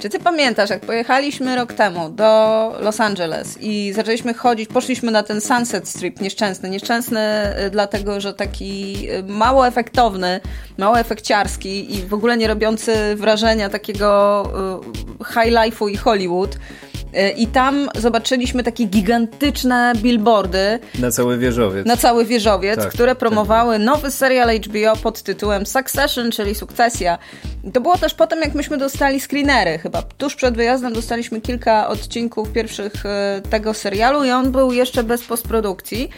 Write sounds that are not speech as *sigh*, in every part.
Czy ty pamiętasz, jak pojechaliśmy rok temu do Los Angeles i zaczęliśmy chodzić, poszliśmy na ten Sunset Strip nieszczęsny. Nieszczęsny y, dlatego, że taki y, mało efektowny, mało efekciarski i w ogóle nie robiący wrażenia takiego y, high life'u i Hollywood. I tam zobaczyliśmy takie gigantyczne billboardy. Na cały wieżowiec. Na cały wieżowiec, tak, które tak. promowały tak. nowy serial HBO pod tytułem Succession, czyli Sukcesja. To było też potem, jak myśmy dostali screenery. Chyba tuż przed wyjazdem dostaliśmy kilka odcinków pierwszych e, tego serialu i on był jeszcze bez postprodukcji.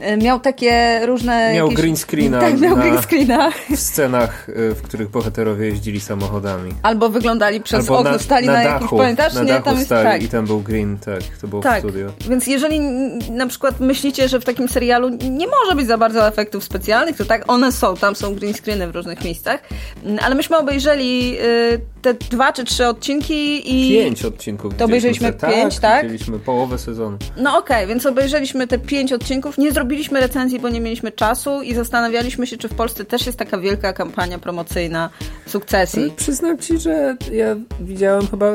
E, miał takie różne... Miał jakieś... green screena. *laughs* Tak, miał green screena. W scenach, e, w których bohaterowie jeździli samochodami. Albo wyglądali przez Albo okno, na, stali na, na dachu, jakimś, pamiętasz? Na nie, dachu tam jest, stali tak. i tam był green, tak, to było tak. w studio. Więc jeżeli na przykład myślicie, że w takim serialu nie może być za bardzo efektów specjalnych, to tak, one są, tam są green screeny w różnych miejscach, ale myśmy obejrzeli y, te dwa czy trzy odcinki i... Pięć odcinków. To obejrzeliśmy pięć, tak? tak? Widzieliśmy połowę sezonu. No okej, okay, więc obejrzeliśmy te pięć odcinków, nie zrobiliśmy recenzji, bo nie mieliśmy czasu i zastanawialiśmy się, czy w Polsce też jest taka wielka kampania promocyjna sukcesji. Ale przyznam ci, że ja widziałem chyba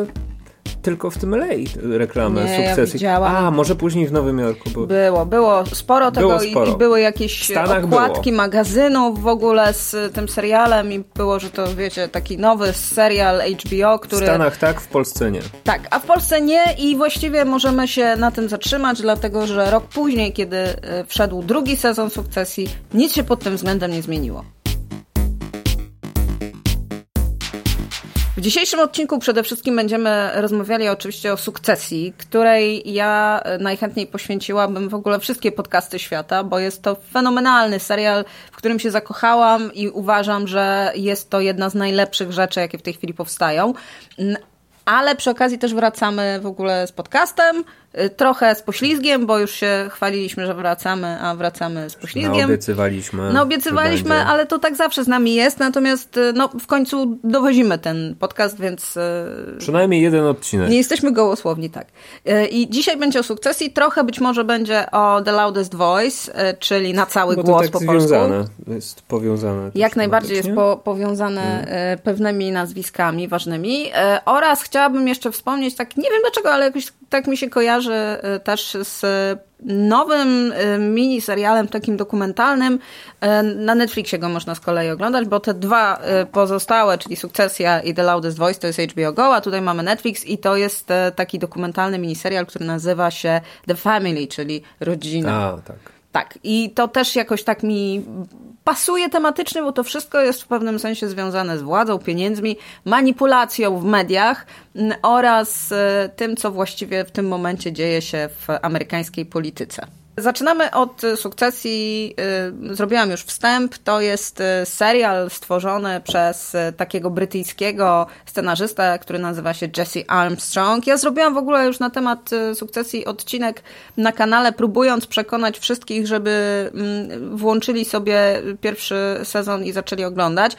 tylko w tym LA reklamę nie, sukcesji. Ja A, może później w Nowym Jorku. Bo... Było, było sporo tego było sporo. I, były jakieś okładki było. magazynów w ogóle z tym serialem i było, że to wiecie, taki nowy serial HBO, który... W Stanach tak, w Polsce nie. Tak, a w Polsce nie i właściwie możemy się na tym zatrzymać, dlatego że rok później, kiedy e, wszedł drugi sezon sukcesji, nic się pod tym względem nie zmieniło. W dzisiejszym odcinku przede wszystkim będziemy rozmawiali oczywiście o sukcesji, której ja najchętniej poświęciłabym w ogóle wszystkie podcasty świata, bo jest to fenomenalny serial, w którym się zakochałam i uważam, że jest to jedna z najlepszych rzeczy, jakie w tej chwili powstają. Ale przy okazji też wracamy w ogóle z podcastem, trochę z poślizgiem, bo już się chwaliliśmy, że wracamy, a wracamy z poślizgiem. No, obiecywaliśmy. No, obiecywaliśmy, ale to tak zawsze z nami jest, natomiast y, no, w końcu dowozimy ten podcast, więc... Y, Przynajmniej jeden odcinek. Nie jesteśmy gołosłowni, tak. I dzisiaj będzie o sukcesji, trochę być może będzie o The Loudest Voice, czyli na cały bo głos tak po związane. polsku. Jest powiązane. Jak najbardziej jest po, powiązane hmm. pewnymi nazwiskami ważnymi oraz chciałabym jeszcze wspomnieć, tak nie wiem dlaczego, ale jakoś tak mi się kojarzy y, też z nowym y, mini serialem takim dokumentalnym. Y, na Netflixie go można z kolei oglądać, bo te dwa pozostałe, czyli Sukcesja i The Loudest Voice to jest HBO Go, a tutaj mamy Netflix i to jest taki dokumentalny miniserial, który nazywa się The Family, czyli rodzina. A, tak. Tak, i to też jakoś tak mi pasuje tematycznie, bo to wszystko jest w pewnym sensie związane z władzą, pieniędzmi, manipulacją w mediach mm, oraz e, tym, co właściwie w tym momencie dzieje się w amerykańskiej polityce. Zaczynamy od sukcesji. Y, zrobiłam już wstęp. To jest y, serial stworzony przez y, takiego brytyjskiego scenarzystę, który nazywa się Jesse Armstrong. Ja zrobiłam w ogóle już na temat sukcesji odcinek na kanale, próbując przekonać wszystkich, żeby mm, włączyli sobie pierwszy sezon i zaczęli oglądać.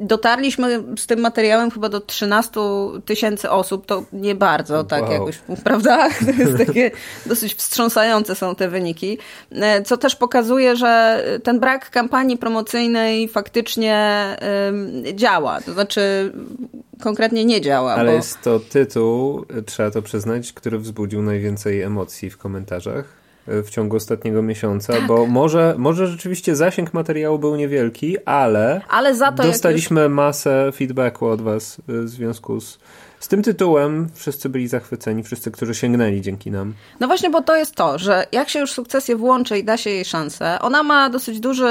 Dotarliśmy z tym materiałem chyba do 13 tysięcy osób. To nie bardzo, tak wow. jakoś, *laughs* prawda? To jest takie dosyć wstrząsające są te wyniki e, co też pokazuje, że ten brak kampanii promocyjnej faktycznie działa. To znaczy konkretnie nie działa. Ale bo... jest to tytuł, trzeba to przyznać, który wzbudził najwięcej emocji w komentarzach e, w ciągu ostatniego miesiąca, tak. bo może, może rzeczywiście zasięg materiału był niewielki, ale, ale za to dostaliśmy już... masę feedbacku od was e, w związku z tym tytułem wszyscy byli zachwyceni, wszyscy, którzy sięgnęli dzięki nam. No właśnie, bo to jest to, że jak się już sukcesję włączy i da się jej szansę, ona ma dosyć duży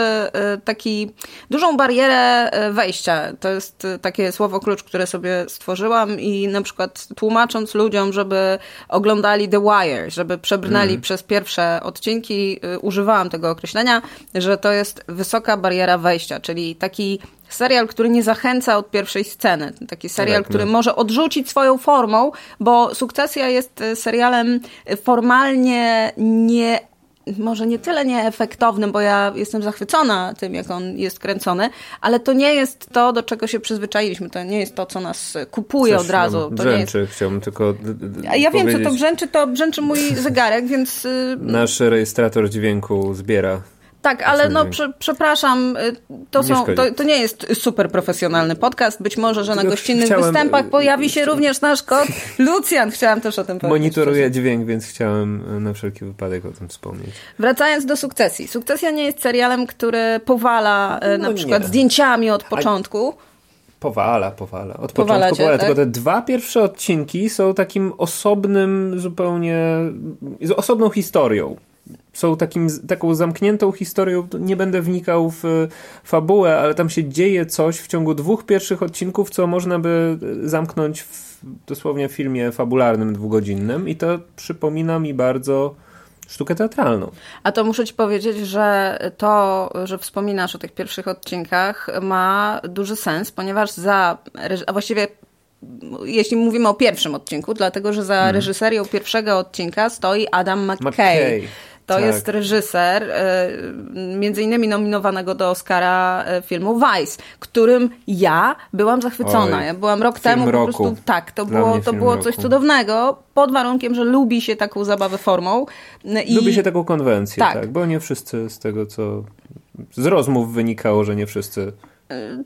y, taki, dużą barierę y, wejścia. To jest y, takie słowo klucz, które sobie stworzyłam i na przykład tłumacząc ludziom, żeby oglądali The Wire, żeby przebrnęli mm. przez pierwsze odcinki, używałam tego określenia, że to jest wysoka bariera wejścia, czyli taki serial, który nie zachęca od pierwszej sceny. Taki serial, tak, który no. może odrzucić swoją formą, bo Sukcesja jest e, serialem formalnie nie może nie tyle nieefektownym, bo ja jestem zachwycona tym, jak on jest kręcony, ale to nie jest to, do czego się przyzwyczailiśmy. To nie jest to, co nas kupuje Coś od razu. To brzęczy, nie jest... chciałbym tylko ja wiem, co to brzęczy, to brzęczy mój zegarek, więc... Y, Nasz rejestrator dźwięku zbiera Tak, ale no prze, przepraszam, y, to, są, to, to, nie jest super profesjonalny podcast. Być może, że na gościnnych chciałem, występach pojawi się również nasz kot *laughs* Lucjan. Chciałam też o tym powiedzieć. Monitoruję dźwięk, więc chciałem y, na wszelki wypadek o tym wspomnieć. Wracając do sukcesji. Sukcesja nie jest serialem, który powala y, no na przykład nie. zdjęciami od początku. Powala, powala. Od powala, tak? tylko te dwa pierwsze odcinki są takim osobnym, zupełnie osobną historią są takim, taką zamkniętą historią. Nie będę wnikał w fabułę, ale tam się dzieje coś w ciągu dwóch pierwszych odcinków, co można by zamknąć w dosłownie filmie fabularnym dwugodzinnym i to przypomina mi bardzo sztukę teatralną. A to muszę ci powiedzieć, że to, że wspominasz o tych pierwszych odcinkach ma duży sens, ponieważ za, a właściwie jeśli mówimy o pierwszym odcinku, dlatego że za hmm. reżyserią pierwszego odcinka stoi Adam McKay. McKay. To tak. jest reżyser, e, między innymi nominowanego do Oscara e, filmu Vice, którym ja byłam zachwycona. Oj, ja byłam rok temu po prostu, tak, to było, to było coś cudownego, pod warunkiem, że lubi się taką zabawę formą. I... Lubi się taką konwencję, tak. tak, bo nie wszyscy z tego, co z rozmów wynikało, że nie wszyscy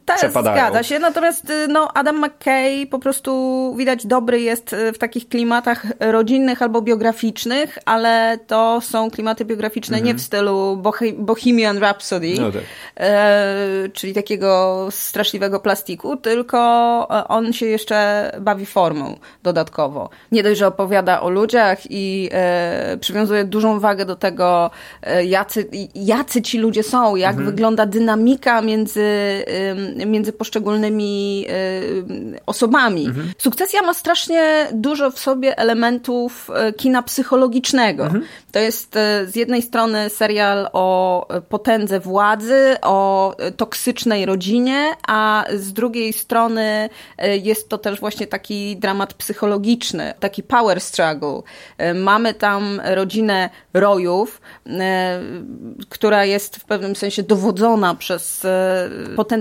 tak, zgadza się. Natomiast y, no, Adam McKay po prostu widać dobry jest y, w takich klimatach rodzinnych albo biograficznych, ale to są klimaty biograficzne nie w mhm. stylu Bohemian Rhapsody, no tak. e, czyli takiego straszliwego plastiku, tylko e, on się jeszcze bawi formą dodatkowo. Nie dość, że opowiada o ludziach i e, przywiązuje dużą wagę do tego, e, jacy, jacy ci ludzie są, jak mhm. wygląda dynamika między między poszczególnymi osobami. Mhm. Sukcesja ma strasznie dużo w sobie elementów e, kina psychologicznego. Mhm. To jest e, z jednej strony serial o potędze władzy, o toksycznej rodzinie, a z drugiej strony jest to też właśnie taki dramat psychologiczny, taki power struggle. Mamy tam rodzinę rojów, która jest w pewnym sensie dowodzona przez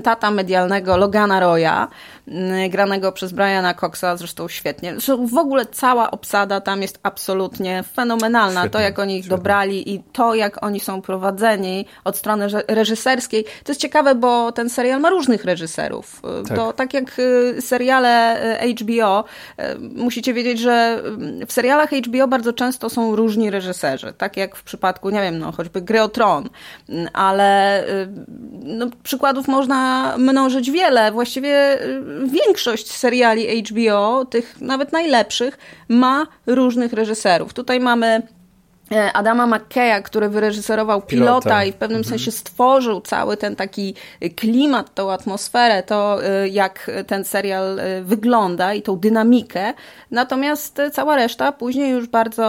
potentata medialnego Logana Roya, mm, granego przez Briana Coxa, zresztą świetnie. W ogóle cała obsada tam jest absolutnie fenomenalna. Świetnie, to, jak oni ich świetnie. dobrali i to, jak oni są prowadzeni od strony reżyserskiej. To jest ciekawe, bo ten serial ma różnych reżyserów. Tak. To tak jak y, seriale y, HBO, y, musicie wiedzieć, że w serialach HBO bardzo często są różni reżyserzy. Tak jak w przypadku, nie wiem, no, choćby Gry o Tron. Ale no, przykładów można mnożyć wiele. Właściwie y, większość seriali HBO, tych nawet najlepszych, ma różnych reżyserów. Tutaj mamy E, Adama McKeya, który wyreżyserował pilota, pilota. i w pewnym mhm. sensie stworzył cały ten taki klimat, tą atmosferę, to e, jak ten serial wygląda i tą dynamikę. Natomiast cała reszta później już bardzo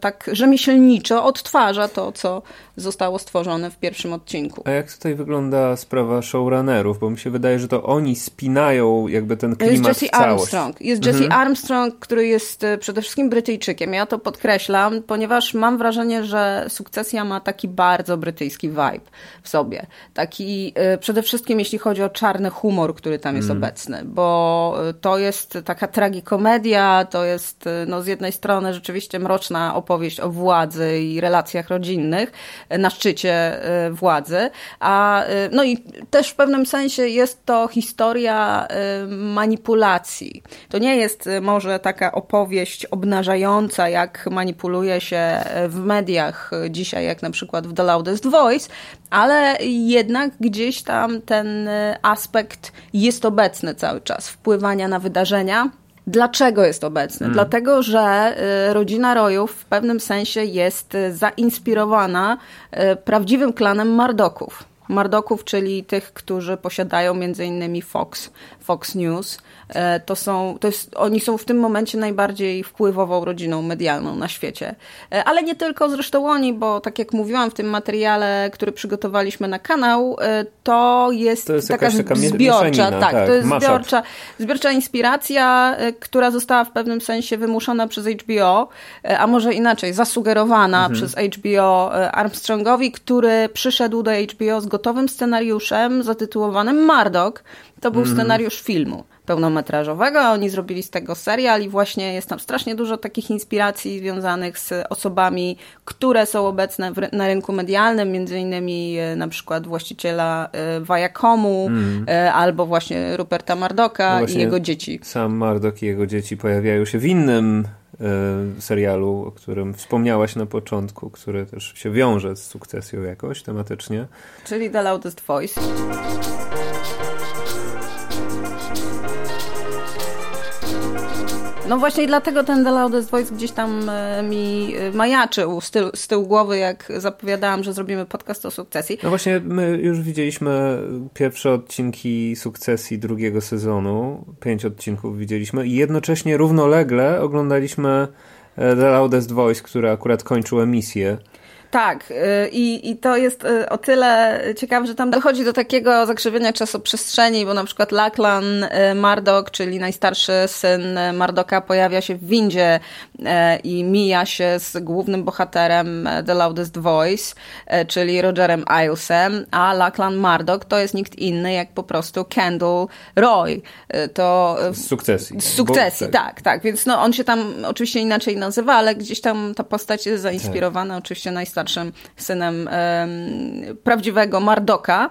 tak rzemieślniczo odtwarza to, co zostało stworzone w pierwszym odcinku. A jak tutaj wygląda sprawa showrunnerów? Bo mi się wydaje, że to oni spinają jakby ten klimat jest Jesse Armstrong. Jest Jesse mhm. Armstrong, który jest przede wszystkim Brytyjczykiem. Ja to podkreślam, ponieważ mam wrażenie, że sukcesja ma taki bardzo brytyjski vibe w sobie. Taki y, przede wszystkim jeśli chodzi o czarny humor, który tam jest mm. obecny, bo y, to jest taka tragikomedia, to jest no, z jednej strony rzeczywiście mroczna opowieść o władzy i relacjach rodzinnych na szczycie władzy, a no i też w pewnym sensie jest to historia manipulacji. To nie jest może taka opowieść obnażająca, jak manipuluje się w mediach dzisiaj, jak na przykład w The Loudest Voice, ale jednak gdzieś tam ten aspekt jest obecny cały czas, wpływania na wydarzenia. Dlaczego jest obecny? Hmm. Dlatego, że y, rodzina Rojów w pewnym sensie jest zainspirowana y, prawdziwym klanem Mardoków. Mardoków, czyli tych, którzy posiadają między innymi Fox, Fox News. E, to są, to jest, oni są w tym momencie najbardziej wpływową rodziną medialną na świecie. E, ale nie tylko zresztą oni, bo tak jak mówiłam w tym materiale, który przygotowaliśmy na kanał, e, to jest, to jest taka, taka zbiorcza, tak, tak, to jest zbiorcza, zbiorcza inspiracja, która została w pewnym sensie wymuszona przez HBO, a może inaczej, zasugerowana mhm. przez HBO Armstrongowi, który przyszedł do HBO z gotowym scenariuszem zatytułowanym Mardok, To był mm. scenariusz filmu pełnometrażowego, a oni zrobili z tego serial i właśnie jest tam strasznie dużo takich inspiracji związanych z osobami, które są obecne w, na rynku medialnym, między innymi e, na przykład właściciela e, Viacomu mm. albo właśnie Ruperta Mardoka no i jego dzieci. Sam Mardok i jego dzieci pojawiają się w innym serialu, o którym wspomniałaś na początku, który też się wiąże z sukcesją jakoś tematycznie. Czyli The Loudest Voice. No właśnie dlatego ten The Loudest Voice gdzieś tam e, mi e, majaczył z, tyłu, z tyłu głowy, jak zapowiadałam, że zrobimy podcast o sukcesji. No właśnie my już widzieliśmy pierwsze odcinki sukcesji drugiego sezonu. Pięć odcinków widzieliśmy i jednocześnie równolegle oglądaliśmy e, The Loudest Voice, który akurat kończył emisję. Tak, y, i, i to jest y, o tyle ciekawe, że tam dochodzi do takiego zakrzywienia czasoprzestrzeni, bo na przykład Lachlan y, Mardok, czyli najstarszy syn Mardoka, pojawia się w windzie i mija się z głównym bohaterem The Loudest Voice, czyli Rogerem Ilesem, a Lachlan Mardok to jest nikt inny jak po prostu Kendall Roy. To z sukcesji. Z sukcesji, bo, tak. tak, tak. Więc no, on się tam oczywiście inaczej nazywa, ale gdzieś tam ta postać jest zainspirowana tak. oczywiście najstarszym najstarszym synem prawdziwego Mardoka.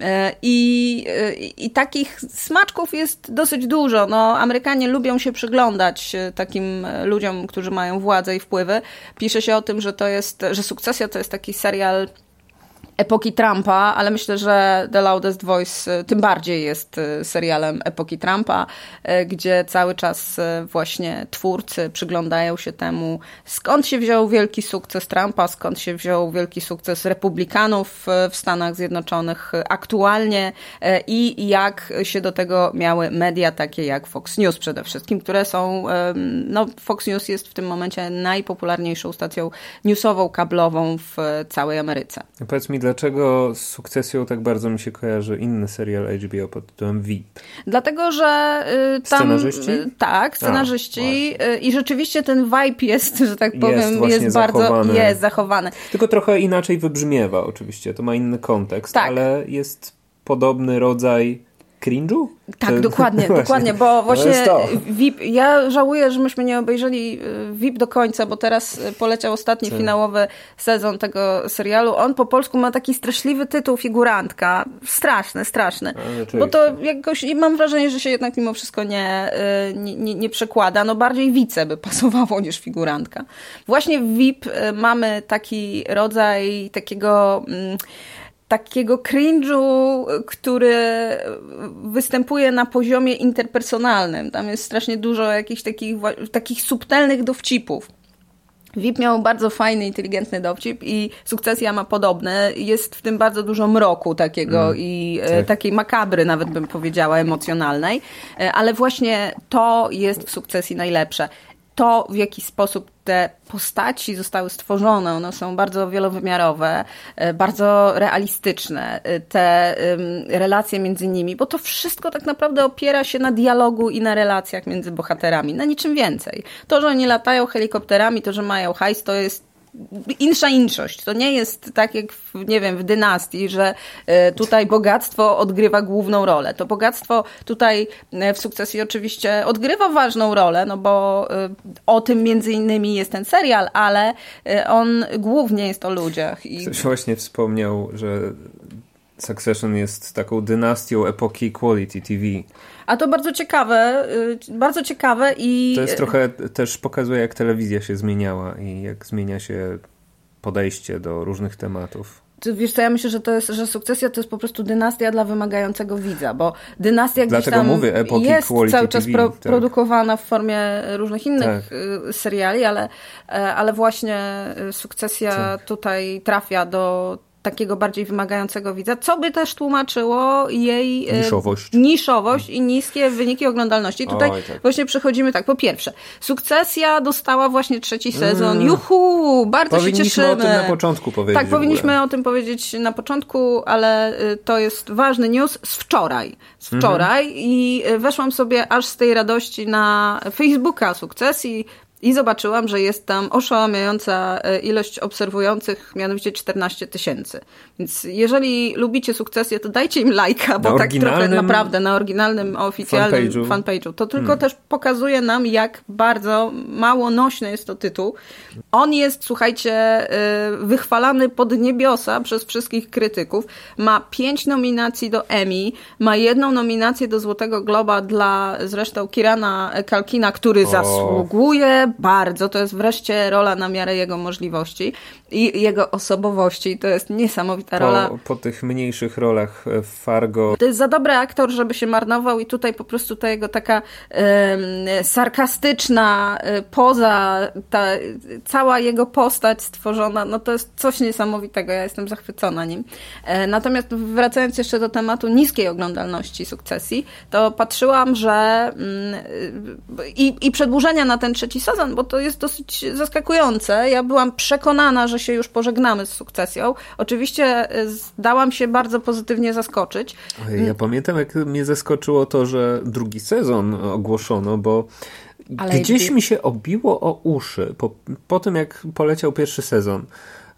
E, I, e, I takich smaczków jest dosyć dużo. No, Amerykanie lubią się przyglądać e, takim ludziom, którzy mają władzę i wpływy. Pisze się o tym, że to jest, że sukcesja to jest taki serial epoki Trumpa, ale myślę, że The Loudest Voice y, tym bardziej jest y, serialem epoki Trumpa, y, gdzie cały czas właśnie twórcy przyglądają się temu, skąd się wziął wielki sukces Trumpa, skąd się wziął wielki sukces republikanów w Stanach Zjednoczonych aktualnie i jak się do tego miały media takie jak Fox News przede wszystkim, które są, no Fox News jest w tym momencie najpopularniejszą stacją newsową, kablową w całej Ameryce. Powiedz mi, dlaczego z sukcesją tak bardzo mi się kojarzy inny serial HBO pod tytułem VIP? Dlatego, że y, tam... Scenarzyści? Y, tak, scenarzyści A, y, i rzeczywiście ten vibe jest, że tak powiem, jest, jest bardzo... Zachowany. Jest zachowany. Tylko trochę inaczej wybrzmiewa oczywiście, to ma inny kontekst, tak. ale jest podobny rodzaj cringe'u? Tak, dokładnie, *laughs* dokładnie, bo właśnie VIP, ja żałuję, że myśmy nie obejrzeli y, VIP do końca, bo teraz y, poleciał ostatni tak. finałowy sezon tego serialu. On po polsku ma taki straszliwy tytuł Figurantka. Straszny, straszny. Bo to jakoś, i mam wrażenie, że się jednak mimo wszystko nie, nie, nie, nie przekłada. No bardziej wice by *laughs* pasowało niż figurantka. Właśnie w VIP mamy taki rodzaj takiego... Mm, takiego cringe'u, który występuje na poziomie interpersonalnym. Tam jest strasznie dużo jakichś takich, takich subtelnych dowcipów. VIP miał bardzo fajny, inteligentny dowcip i sukcesja ma podobne. Jest w tym bardzo dużo mroku takiego mm, i e, tak. takiej makabry, nawet bym powiedziała, emocjonalnej. E, ale właśnie to jest w sukcesji najlepsze to, w jaki sposób te postaci zostały stworzone, one są bardzo wielowymiarowe, e, bardzo realistyczne, e, te relacje między nimi, bo to wszystko tak naprawdę opiera się na dialogu i na relacjach między bohaterami, na niczym więcej. To, że oni latają helikopterami, to, że mają hajs, to jest insza inszość. To nie jest tak jak, w, nie wiem, w dynastii, że e, tutaj bogactwo odgrywa główną rolę. To bogactwo tutaj e, w sukcesji oczywiście odgrywa ważną rolę, no bo e, o tym między innymi jest ten serial, ale on głównie jest o ludziach. I... Ktoś właśnie wspomniał, że Succession jest taką dynastią epoki Quality TV. A to bardzo ciekawe, y, bardzo ciekawe i... To jest trochę, też pokazuje jak telewizja się zmieniała i jak zmienia się podejście do różnych tematów. Wiesz co, ja myślę, że to jest, że sukcesja to jest po prostu dynastia dla wymagającego widza, bo dynastia gdzieś tam mówię, jest cały czas TV, pro, tak. produkowana w formie różnych innych tak. Y, seriali, ale, e, ale właśnie y, sukcesja tak. tutaj trafia do takiego bardziej wymagającego widza, co by też tłumaczyło jej e, niszowość, niszowość i niskie wyniki oglądalności. Tutaj Oj, tak. właśnie przechodzimy tak, po pierwsze, Sukcesja dostała właśnie trzeci sezon, mm. juhu, bardzo się cieszymy. o tym na początku powiedzieć. Tak, powinniśmy o tym powiedzieć na początku, ale y, to jest ważny news z wczoraj. Z wczoraj mm i y, weszłam sobie aż z tej radości na Facebooka Sukcesji, i zobaczyłam, że jest tam oszałamiająca e, ilość obserwujących, mianowicie 14 tysięcy. Więc jeżeli lubicie sukcesję, to dajcie im lajka, bo tak trochę naprawdę na oryginalnym, oficjalnym fanpage'u, fanpage'u. to tylko hmm. też pokazuje nam, jak bardzo mało nośny jest to tytuł. On jest, słuchajcie, e, wychwalany pod niebiosa przez wszystkich krytyków. Ma pięć nominacji do Emmy, ma jedną nominację do Złotego Globa dla zresztą Kirana Kalkina, który o. zasługuje bardzo. To jest wreszcie rola na miarę jego możliwości i jego osobowości. To jest niesamowita po, rola. Po tych mniejszych rolach w Fargo. To jest za dobry aktor, żeby się marnował i tutaj po prostu ta jego taka sarkastyczna e, poza, ta cała jego postać stworzona, no to jest coś niesamowitego. Ja jestem zachwycona nim. E, natomiast wracając jeszcze do tematu niskiej oglądalności sukcesji, to patrzyłam, że mm, i, i przedłużenia na ten trzeci bo to jest dosyć zaskakujące. Ja byłam przekonana, że się już pożegnamy z sukcesją. Oczywiście e, zdałam się bardzo pozytywnie zaskoczyć. Ja pamiętam, jak mnie zaskoczyło to, że drugi sezon ogłoszono, bo ale gdzieś mi się obiło o uszy po, po tym, jak poleciał pierwszy sezon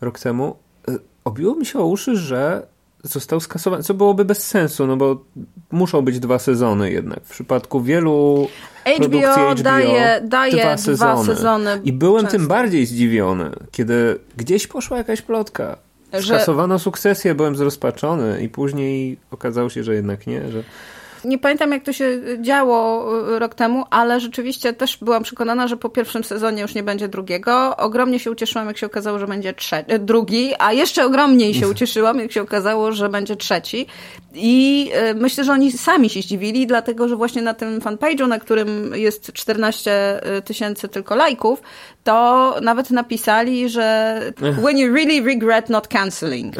rok temu. E, obiło mi się o uszy, że został skasowany, co byłoby bez sensu, no bo muszą być dwa sezony jednak. W przypadku wielu HBO, HBO daje, daje dwa, sezony. dwa sezony. I byłem często. tym bardziej zdziwiony, kiedy gdzieś poszła jakaś plotka. Skasowano że... sukcesję, byłem zrozpaczony i później okazało się, że jednak nie, że nie pamiętam, jak to się działo y, rok temu, ale rzeczywiście też byłam przekonana, że po pierwszym sezonie już nie będzie drugiego. Ogromnie się ucieszyłam, jak się okazało, że będzie trzeci, y, drugi, a jeszcze ogromniej się *laughs* ucieszyłam, jak się okazało, że będzie trzeci. I y, myślę, że oni sami się zdziwili, dlatego że właśnie na tym fanpage'u, na którym jest 14 tysięcy tylko lajków, to nawet napisali, że when you really regret not canceling.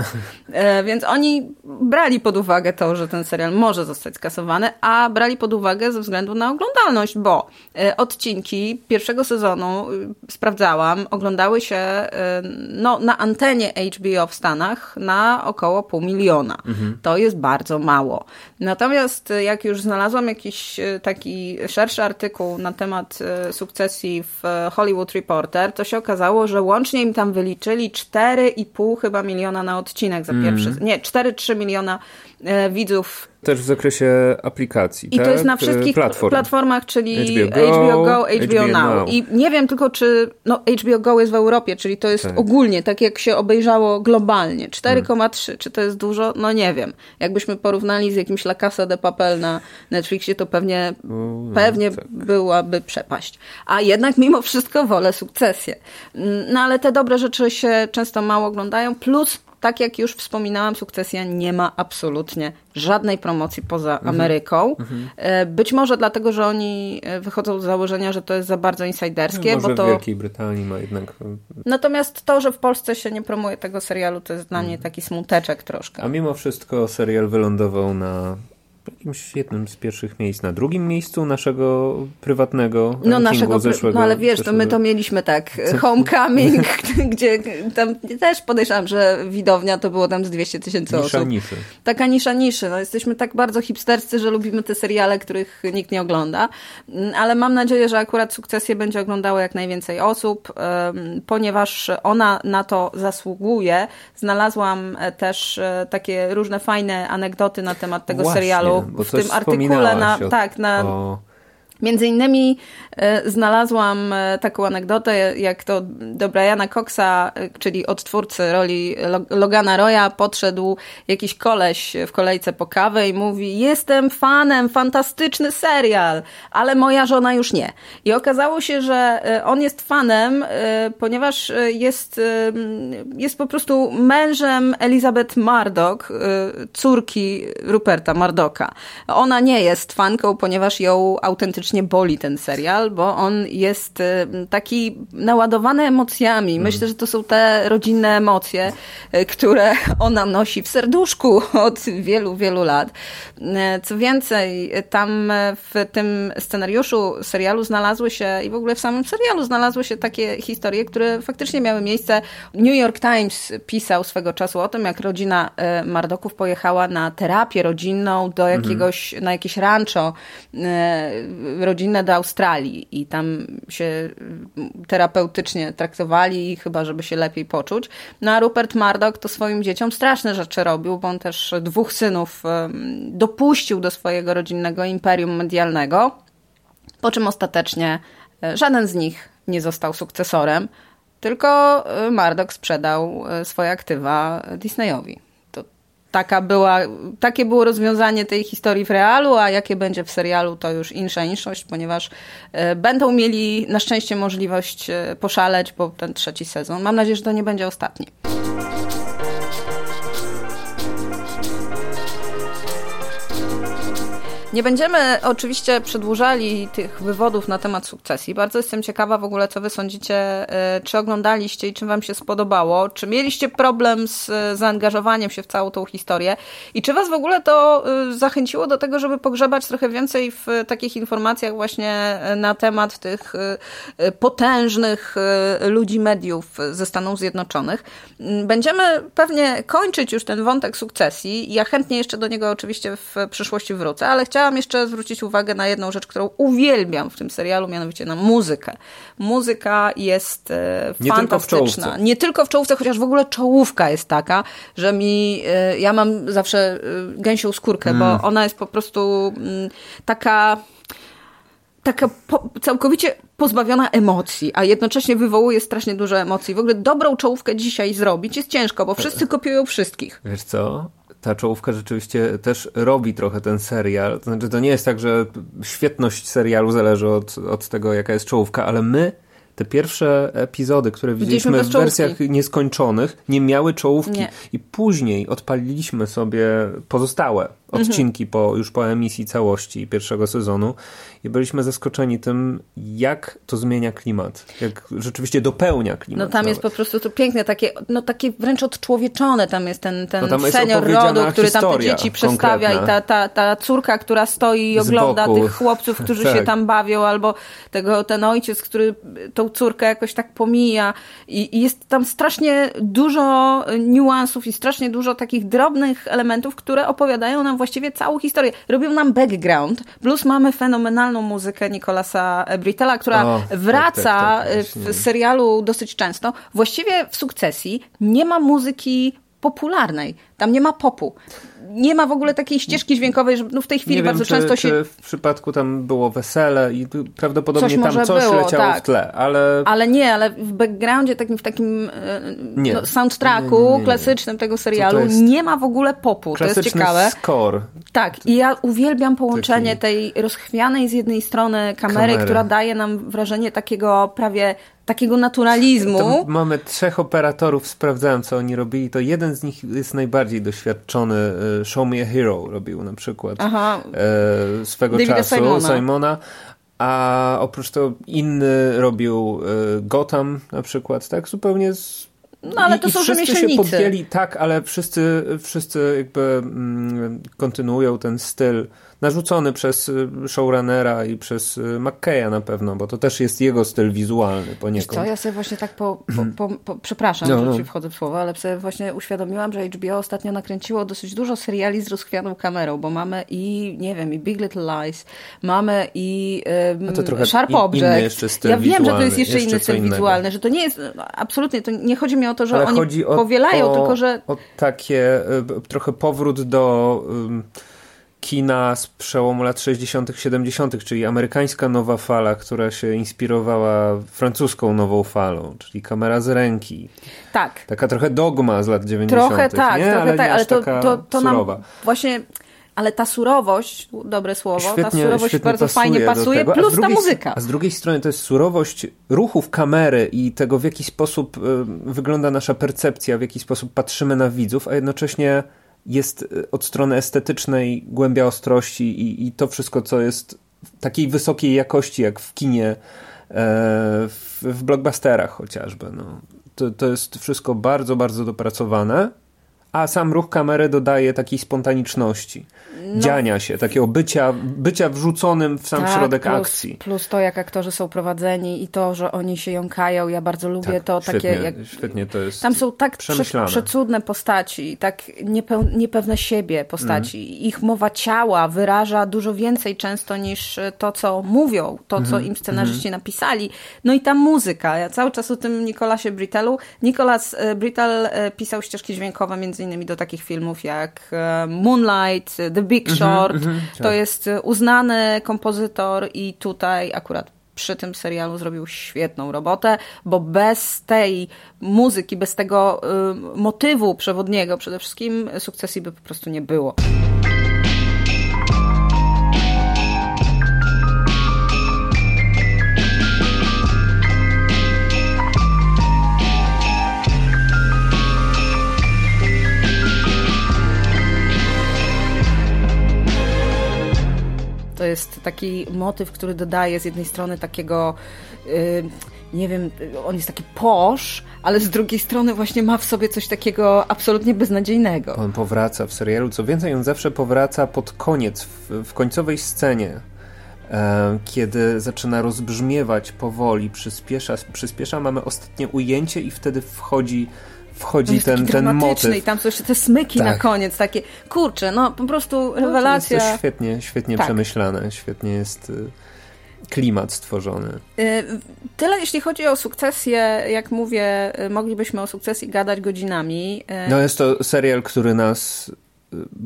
*laughs* Więc oni brali pod uwagę to, że ten serial może zostać skasowany a brali pod uwagę ze względu na oglądalność, bo e, odcinki pierwszego sezonu e, sprawdzałam, oglądały się e, no, na antenie HBO w Stanach na około pół miliona. Mhm. To jest bardzo mało. Natomiast jak już znalazłam jakiś taki szerszy artykuł na temat sukcesji w Hollywood Reporter, to się okazało, że łącznie im tam wyliczyli 4,5 chyba miliona na odcinek za pierwszy, mm. nie, 4-3 miliona widzów też w zakresie aplikacji. I tak? to jest na wszystkich Platform. platformach, czyli HBO Go, HBO, Go, HBO, HBO Now. Now. I nie wiem tylko, czy no, HBO Go jest w Europie, czyli to jest tak. ogólnie, tak jak się obejrzało globalnie. 4,3, hmm. czy to jest dużo? No nie wiem. Jakbyśmy porównali z jakimś La Casa de Papel na Netflixie, to pewnie, no, pewnie tak. byłaby przepaść. A jednak mimo wszystko wolę sukcesję. No ale te dobre rzeczy się często mało oglądają, plus tak jak już wspominałam, sukcesja nie ma absolutnie żadnej promocji poza mhm. Ameryką. Mhm. Być może dlatego, że oni e, wychodzą z założenia, że to jest za bardzo insajderskie. No, może bo to... w Wielkiej Brytanii ma jednak... E, Natomiast to, że w Polsce się nie promuje tego serialu, to jest dla mnie mhm. taki smuteczek troszkę. A mimo wszystko serial wylądował na jakimś jednym z pierwszych miejsc, na drugim miejscu naszego prywatnego no naszego, zeszłego. No ale wiesz, zeszłego... to my to mieliśmy tak, *laughs* Homecoming, *laughs* gdzie tam też podejrzewam, że widownia to było tam z 200 tysięcy osób. Niszy. Taka nisza niszy. No, jesteśmy tak bardzo hipsterscy, że lubimy te seriale, których nikt nie ogląda, mm, ale mam nadzieję, że akurat sukcesję będzie oglądało jak najwięcej osób, ponieważ ona na to zasługuje. Znalazłam e, też e, takie różne fajne anegdoty na temat tego Właśnie. serialu bo w tym artykule na, tak, na, o... Między innymi e, znalazłam e, taką anegdotę, jak to do Briana Coxa, e, czyli odtwórcy roli Logana Roya, podszedł jakiś koleś w kolejce po kawę i mówi: Jestem fanem, fantastyczny serial, ale moja żona już nie. I okazało się, że on jest fanem, ponieważ jest, jest po prostu mężem Elizabeth Murdoch, córki Ruperta Murdocha. Ona nie jest fanką, ponieważ ją autentycznie faktycznie boli ten serial, bo on jest y, taki naładowany emocjami. Mhm. Myślę, że to są te rodzinne emocje, y, które *laughs* ona nosi w serduszku *laughs* od wielu, wielu lat. Y, co więcej, tam w tym scenariuszu serialu znalazły się i w ogóle w samym serialu znalazły się takie historie, które faktycznie miały miejsce. New York Times pisał swego czasu o tym, jak rodzina Mardoków pojechała na terapię rodzinną do mhm. jakiegoś, mhm. na jakieś rancho rodzinne do Australii i tam się terapeutycznie traktowali, chyba żeby się lepiej poczuć. No a Rupert Murdoch to swoim dzieciom straszne rzeczy robił, bo on też dwóch synów dopuścił do swojego rodzinnego imperium medialnego, po czym ostatecznie e, żaden z nich nie został sukcesorem, tylko e, Murdoch sprzedał e, swoje aktywa Disneyowi. Taka była, takie było rozwiązanie tej historii w realu, a jakie będzie w serialu, to już insza inszość, ponieważ będą mieli na szczęście możliwość poszaleć, bo ten trzeci sezon, mam nadzieję, że to nie będzie ostatni. Nie będziemy oczywiście przedłużali tych wywodów na temat sukcesji. Bardzo jestem ciekawa w ogóle, co wy sądzicie, e, czy oglądaliście i czy wam się spodobało, czy mieliście problem z e, zaangażowaniem się w całą tą historię i czy was w ogóle to e, zachęciło do tego, żeby pogrzebać trochę więcej w takich informacjach właśnie na temat tych potężnych ludzi mediów ze Stanów Zjednoczonych. Mm, będziemy pewnie kończyć już ten wątek sukcesji. Ja chętnie jeszcze do niego oczywiście w przyszłości wrócę, ale chciałam chciałam jeszcze zwrócić uwagę na jedną rzecz, którą uwielbiam w tym serialu, mianowicie na muzykę. Muzyka jest e, nie fantastyczna. Tylko nie tylko w czołówce, chociaż w ogóle czołówka jest taka, że mi, e, ja mam zawsze e, gęsią skórkę, mm. bo ona jest po prostu mm, taka taka po, całkowicie pozbawiona emocji, a jednocześnie wywołuje strasznie dużo emocji. W ogóle dobrą czołówkę dzisiaj zrobić jest ciężko, bo wszyscy kopiują wszystkich. Wiesz co? Ta czołówka rzeczywiście też robi trochę ten serial. To znaczy, to nie jest tak, że świetność serialu zależy od, od tego, jaka jest czołówka, ale my te pierwsze epizody, które widzieliśmy w wersjach nieskończonych, nie miały czołówki. Nie. I później odpaliliśmy sobie pozostałe odcinki mhm. po, już po emisji całości pierwszego sezonu i byliśmy zaskoczeni tym, jak to zmienia klimat, jak rzeczywiście dopełnia klimat. No tam nawet. jest po prostu to piękne, takie, no takie wręcz odczłowieczone, tam jest ten, ten no senior rodu, który tam te dzieci przestawia konkretna. i ta, ta, ta córka, która stoi i ogląda tych chłopców, którzy tak. się tam bawią, albo tego, ten ojciec, który tą córkę jakoś tak pomija i, i jest tam strasznie dużo niuansów i strasznie dużo takich drobnych elementów, które opowiadają nam właściwie całą historię. Robią nam background, plus mamy fenomenalną muzykę Nicolasa Brittela, która o, wraca tak, tak, tak, w serialu dosyć często. Właściwie w sukcesji nie ma muzyki popularnej. Tam nie ma popu nie ma w ogóle takiej ścieżki dźwiękowej, że no w tej chwili nie bardzo wiem, często czy, się... Czy w przypadku tam było wesele i prawdopodobnie coś tam coś było, leciało tak. w tle, ale... Ale nie, ale w backgroundzie, takim, w takim e, nie. No, soundtracku nie, nie, klasycznym tego serialu nie ma w ogóle popu. To jest ciekawe. score. Tak, i ja uwielbiam połączenie Taki... tej rozchwianej z jednej strony kamery, kamery, która daje nam wrażenie takiego prawie takiego naturalizmu. To mamy trzech operatorów, sprawdzałem co oni robili, to jeden z nich jest najbardziej doświadczony. E, Show Me a Hero robił na przykład Aha. E, swego Davida czasu Simona. Simona. A oprócz tego inny robił e, Gotham na przykład, tak? Zupełnie z no ale to I, są i wszyscy się podjęli, tak, ale wszyscy, wszyscy jakby mm, kontynuują ten styl narzucony przez y, showrunnera i przez y, McKeya na pewno, bo to też jest jego styl wizualny poniekąd. co, ja sobie właśnie tak po, po, po, po przepraszam, no, że no. ci wchodzę w słowo, ale sobie właśnie uświadomiłam, że HBO ostatnio nakręciło dosyć dużo seriali z rozchwianą kamerą, bo mamy i, nie wiem, i Big Little Lies, mamy i um, to trochę Sharp Object. ja wiem, że to jest jeszcze, jeszcze inny styl wizualny, że to nie jest, absolutnie, to nie chodzi mi o to, że ale oni powielają, o, tylko że... o takie y, trochę powrót do kina z przełomu lat 60., 70., czyli amerykańska nowa fala, która się inspirowała francuską nową falą, czyli kamera z ręki. Tak. Taka trochę dogma z lat 90. Trochę tak, nie? trochę ale tak, ale to, to, to nam właśnie ale ta surowość, dobre słowo, świetnie, ta surowość bardzo pasuje fajnie pasuje, plus drugiej, ta muzyka. A z drugiej strony to jest surowość ruchów kamery i tego, w jaki sposób y, wygląda nasza percepcja, w jaki sposób patrzymy na widzów, a jednocześnie jest y, od strony estetycznej głębia ostrości i, i to wszystko, co jest takiej wysokiej jakości, jak w kinie, e, w, w blockbusterach chociażby. No. To, to jest wszystko bardzo, bardzo dopracowane, a sam ruch kamery dodaje takiej spontaniczności no. dziania się, takiego bycia, bycia wrzuconym w sam tak, środek plus, akcji. Plus to, jak aktorzy są prowadzeni i to, że oni się jąkają. Ja bardzo lubię tak, to świetnie, takie... Jak, świetnie to jest Tam są tak prze, przecudne postaci, tak niepeł, niepewne siebie postaci. Mm. Ich mowa ciała wyraża dużo więcej często niż to, co mówią, to, co mm. im scenarzyści mm. napisali. No i ta muzyka. Ja cały czas o tym Nikolasie Brittelu. Nikolas e, Brittel e, pisał ścieżki dźwiękowe między innymi do takich filmów jak e, Moonlight, The Big mhm, Short. Mm -hmm, to tak. jest uznany kompozytor i tutaj akurat przy tym serialu zrobił świetną robotę, bo bez tej muzyki, bez tego y, motywu przewodniego przede wszystkim sukcesji by po prostu nie było. Jest taki motyw, który dodaje z jednej strony takiego, yy, nie wiem, on jest taki posz, ale z drugiej strony właśnie ma w sobie coś takiego absolutnie beznadziejnego. On powraca w serialu, co więcej, on zawsze powraca pod koniec, w, w końcowej scenie e, kiedy zaczyna rozbrzmiewać powoli, przyspiesza, przyspiesza, mamy ostatnie ujęcie i wtedy wchodzi wchodzi ten, ten motyw. I tam są jeszcze te smyki tak. na koniec, takie, kurczę, no po prostu rewelacja. No, to jest świetnie, świetnie tak. przemyślane, świetnie jest y, klimat stworzony. Y, tyle jeśli chodzi o sukcesję, jak mówię, y, moglibyśmy o sukcesji gadać godzinami. No jest to serial, który nas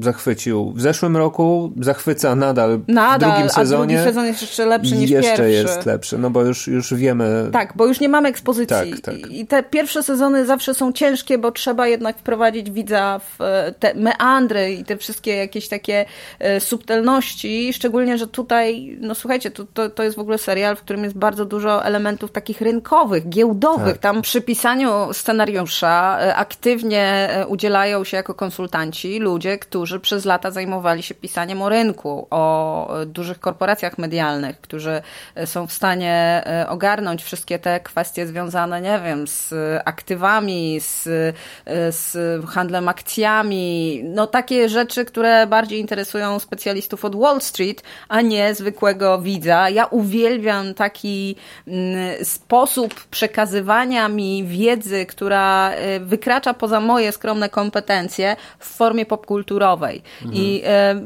zachwycił w zeszłym roku, zachwyca nadal, nadal w drugim sezonie. A drugi sezon jest jeszcze lepszy niż jeszcze pierwszy. jest lepszy, no bo już, już wiemy. Tak, bo już nie mamy ekspozycji. Tak, tak. I te pierwsze sezony zawsze są ciężkie, bo trzeba jednak wprowadzić widza w e, te meandry i te wszystkie jakieś takie e, subtelności, szczególnie, że tutaj, no słuchajcie, to, to, to jest w ogóle serial, w którym jest bardzo dużo elementów takich rynkowych, giełdowych. Tak. Tam przy pisaniu scenariusza e, aktywnie udzielają się jako konsultanci ludzie, którzy przez lata zajmowali się pisaniem o rynku, o dużych korporacjach medialnych, którzy są w stanie e, ogarnąć wszystkie te kwestie związane, nie wiem, z aktywami, z, e, z handlem akcjami, no takie rzeczy, które bardziej interesują specjalistów od Wall Street, a nie zwykłego widza. Ja uwielbiam taki mm, sposób przekazywania mi wiedzy, która e, wykracza poza moje skromne kompetencje w formie popkultury kulturowej. Mhm. I e,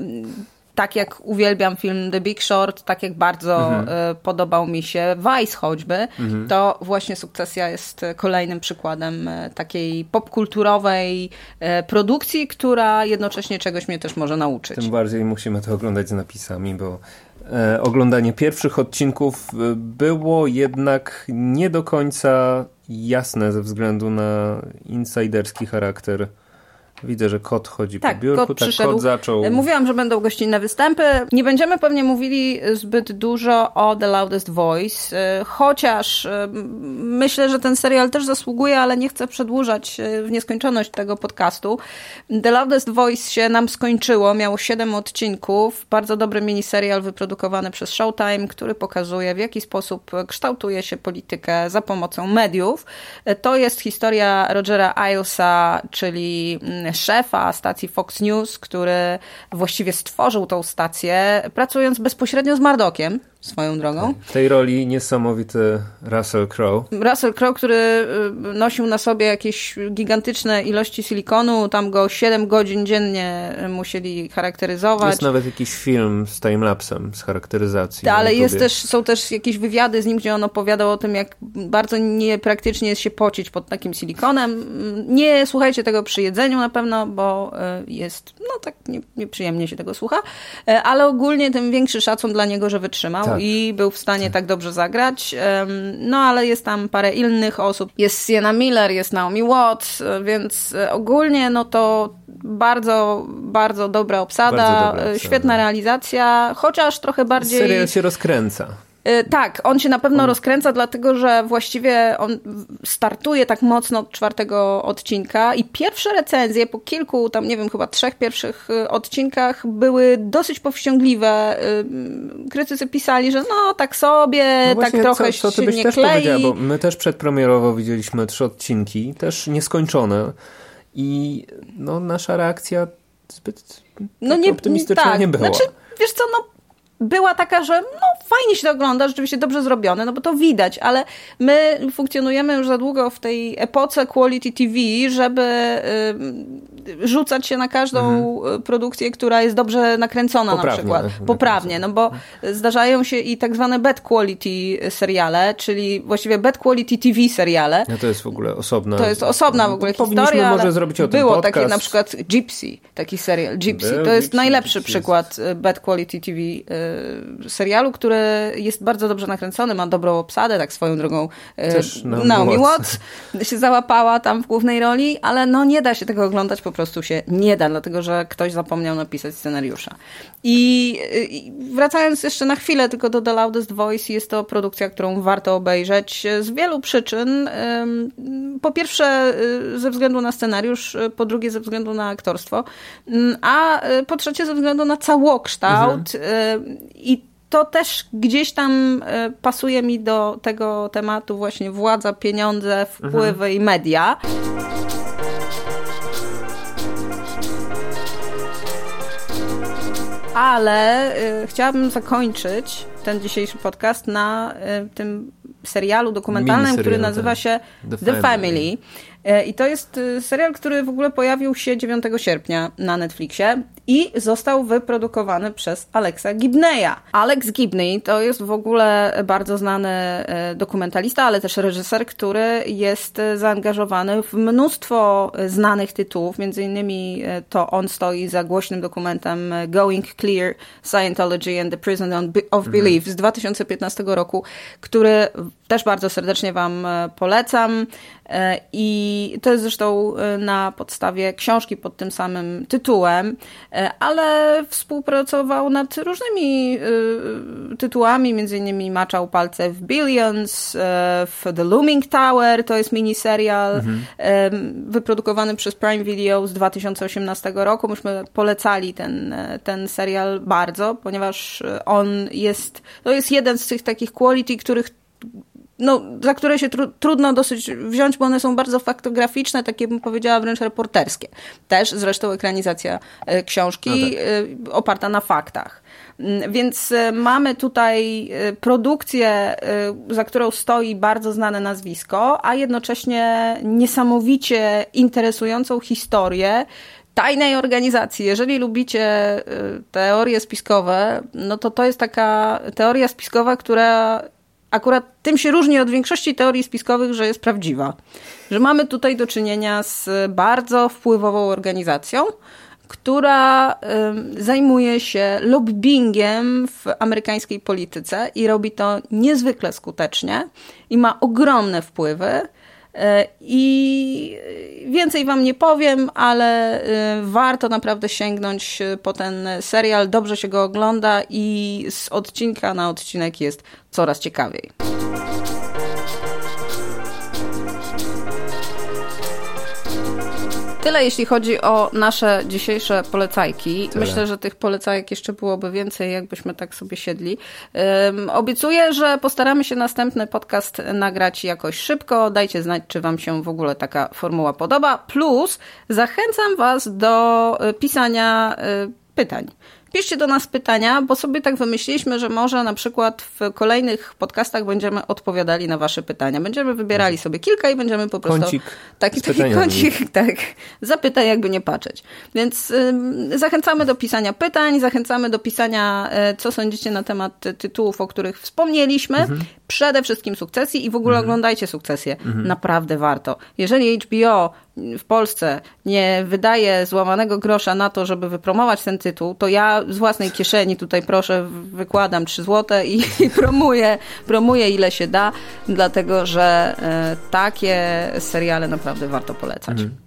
tak jak uwielbiam film The Big Short, tak jak bardzo mhm. E, podobał mi się Vice choćby, mhm. to właśnie Sukcesja jest kolejnym przykładem e, takiej popkulturowej produkcji, która jednocześnie czegoś mnie też może nauczyć. Tym bardziej musimy to oglądać z napisami, bo oglądanie pierwszych odcinków było jednak nie do końca jasne ze względu na insiderski charakter Widzę, że kot chodzi tak, po biurku. Kot tak, przyszedł. kot zaczął. Mówiłam, że będą gościnne występy. Nie będziemy pewnie mówili zbyt dużo o The Loudest Voice, e, chociaż e, myślę, że ten serial też zasługuje, ale nie chcę przedłużać e, w nieskończoność tego podcastu. The Loudest Voice się nam skończyło, miało 7 odcinków. Bardzo dobry miniserial wyprodukowany przez Showtime, który pokazuje, w jaki sposób kształtuje się politykę za pomocą mediów. To jest historia Rogera Iusa, czyli mm, szefa stacji Fox News, który właściwie stworzył tą stację, pracując bezpośrednio z Mardockiem swoją drogą. W tej roli niesamowity Russell Crowe. Russell Crowe, który y, nosił na sobie jakieś gigantyczne ilości silikonu, tam go 7 godzin dziennie musieli charakteryzować. Jest nawet jakiś film z timelapsem, z charakteryzacji. Ale jest też, są też jakieś wywiady z nim, gdzie on opowiadał o tym, jak bardzo niepraktycznie jest się pocić pod takim silikonem. Nie słuchajcie tego przy jedzeniu na pewno, bo y, jest, no tak nie, nieprzyjemnie się tego słucha, y, ale ogólnie tym większy szacun dla niego, że wytrzymał. Tak tak. i był w stanie tak. tak dobrze zagrać. No ale jest tam parę innych osób. Jest Sienna Miller, jest Naomi Watts, więc e, ogólnie no to bardzo, bardzo dobra obsada, bardzo dobra obsada. świetna realizacja, chociaż trochę bardziej... Serial się rozkręca. Y, tak, on się na pewno rozkręca, dlatego że właściwie on startuje tak mocno od czwartego odcinka i pierwsze recenzje po kilku, tam nie wiem, chyba trzech pierwszych y, odcinkach były dosyć powściągliwe. Y, krytycy pisali, że no tak sobie, no tak trochę co, co ty byś też klei. bo my też przedpremierowo widzieliśmy trzy odcinki, też nieskończone. I no, nasza reakcja zbyt no nie, optymistyczna tak. nie była. Znaczy, wiesz co, no była taka, że no fajnie się to ogląda, rzeczywiście dobrze zrobione, no bo to widać, ale my funkcjonujemy już za długo w tej epoce quality TV, żeby y, rzucać się na każdą mhm. produkcję, która jest dobrze nakręcona Poprawnie, na przykład. Poprawnie, no bo zdarzają się i tak zwane bad quality seriale, czyli właściwie bad quality TV seriale. No to jest w ogóle osobna. To jest osobna w ogóle historia. może zrobić o tym Było podcast. takie na przykład Gypsy, taki serial Gypsy. Był, to jest Gypsy, najlepszy Gypsy przykład jest. bad quality TV y, Y, serialu, który jest bardzo dobrze nakręcony, ma dobrą obsadę, tak swoją drogą y, Też Naomi Watts *laughs* się załapała tam w głównej roli, ale no nie da się tego oglądać, po prostu się nie da, dlatego że ktoś zapomniał napisać scenariusza. I, i wracając jeszcze na chwilę tylko do The Loudest Voice, jest to produkcja, którą warto obejrzeć z wielu przyczyn. Po pierwsze y, ze względu na scenariusz, po drugie ze względu na aktorstwo, a po trzecie ze względu na całokształt. Mhm i to też gdzieś tam e, pasuje mi do tego tematu właśnie władza, pieniądze, wpływy mhm. i media. Ale y, chciałabym zakończyć ten dzisiejszy podcast na y, tym serialu dokumentalnym, który nazywa tak. się The, The Family. Family. I to jest serial, który w ogóle pojawił się 9 sierpnia na Netflixie i został wyprodukowany przez Alexa Gibneya. Alex Gibney to jest w ogóle bardzo znany e, dokumentalista, ale też reżyser, który jest zaangażowany w mnóstwo znanych tytułów, między innymi e, to on stoi za głośnym dokumentem e, Going Clear Scientology and the Prison of Belief z 2015 roku, który też bardzo serdecznie Wam polecam. I to jest zresztą na podstawie książki pod tym samym tytułem. E, ale współpracował nad różnymi e, tytułami, między innymi maczał palce w Billions, e, w The Looming Tower, to jest miniserial mhm. wyprodukowany przez Prime Video z 2018 roku. Myśmy polecali ten, ten serial bardzo, ponieważ on jest, to jest jeden z tych takich quality, których no, za które się tru trudno dosyć wziąć, bo one są bardzo faktograficzne, takie bym powiedziała wręcz reporterskie. Też zresztą ekranizacja e, książki no tak. E, oparta na faktach. Mm, więc e, mamy tutaj produkcję, za którą stoi bardzo znane nazwisko, a jednocześnie niesamowicie interesującą historię tajnej organizacji. Jeżeli lubicie teorie spiskowe, no to to jest taka teoria spiskowa, która akurat tym się różni od większości teorii spiskowych, że jest prawdziwa. Że mamy tutaj do czynienia z bardzo wpływową organizacją, która zajmuje się lobbyingiem w amerykańskiej polityce i robi to niezwykle skutecznie i ma ogromne wpływy. E, I więcej Wam nie powiem, ale e, warto naprawdę sięgnąć e, po ten serial. Dobrze się go ogląda i z odcinka na odcinek jest coraz ciekawiej. Tyle jeśli chodzi o nasze dzisiejsze polecajki. Tyle. Myślę, że tych polecajek jeszcze byłoby więcej, jakbyśmy tak sobie siedli. Um, obiecuję, że postaramy się następny podcast nagrać jakoś szybko. Dajcie znać, czy Wam się w ogóle taka formuła podoba. Plus zachęcam Was do e, pisania e, pytań. Piszcie do nas pytania, bo sobie tak wymyśliliśmy, że może na przykład w kolejnych podcastach będziemy odpowiadali na wasze pytania. Będziemy wybierali sobie kilka i będziemy po prostu... Kącik taki, taki kącik, *laughs* tak. Zapytaj, jakby nie patrzeć. Więc y, zachęcamy do pisania pytań, zachęcamy do pisania, y, co sądzicie na temat tytułów, o których wspomnieliśmy. Mhm. Przede wszystkim sukcesji i w ogóle mhm. oglądajcie sukcesję. Mhm. Naprawdę warto. Jeżeli HBO w Polsce nie wydaje złamanego grosza na to, żeby wypromować ten tytuł, to ja z własnej kieszeni tutaj proszę, wykładam 3 złote i, i *laughs* promuję, promuję ile się da, dlatego że e, takie seriale naprawdę warto polecać. Mhm.